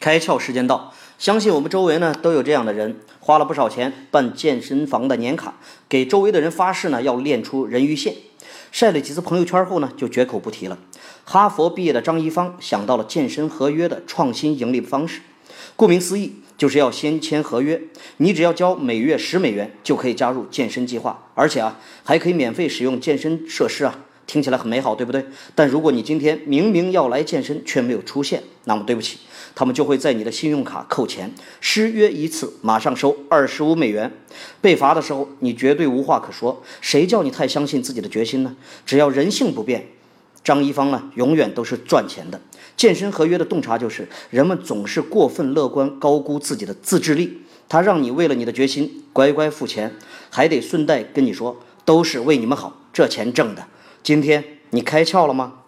开窍时间到，相信我们周围呢都有这样的人，花了不少钱办健身房的年卡，给周围的人发誓呢要练出人鱼线，晒了几次朋友圈后呢就绝口不提了。哈佛毕业的张一芳想到了健身合约的创新盈利方式，顾名思义就是要先签合约，你只要交每月十美元就可以加入健身计划，而且啊还可以免费使用健身设施啊。听起来很美好，对不对？但如果你今天明明要来健身却没有出现，那么对不起，他们就会在你的信用卡扣钱，失约一次马上收二十五美元。被罚的时候，你绝对无话可说。谁叫你太相信自己的决心呢？只要人性不变，张一芳呢，永远都是赚钱的。健身合约的洞察就是，人们总是过分乐观，高估自己的自制力。他让你为了你的决心乖乖付钱，还得顺带跟你说，都是为你们好，这钱挣的。今天你开窍了吗？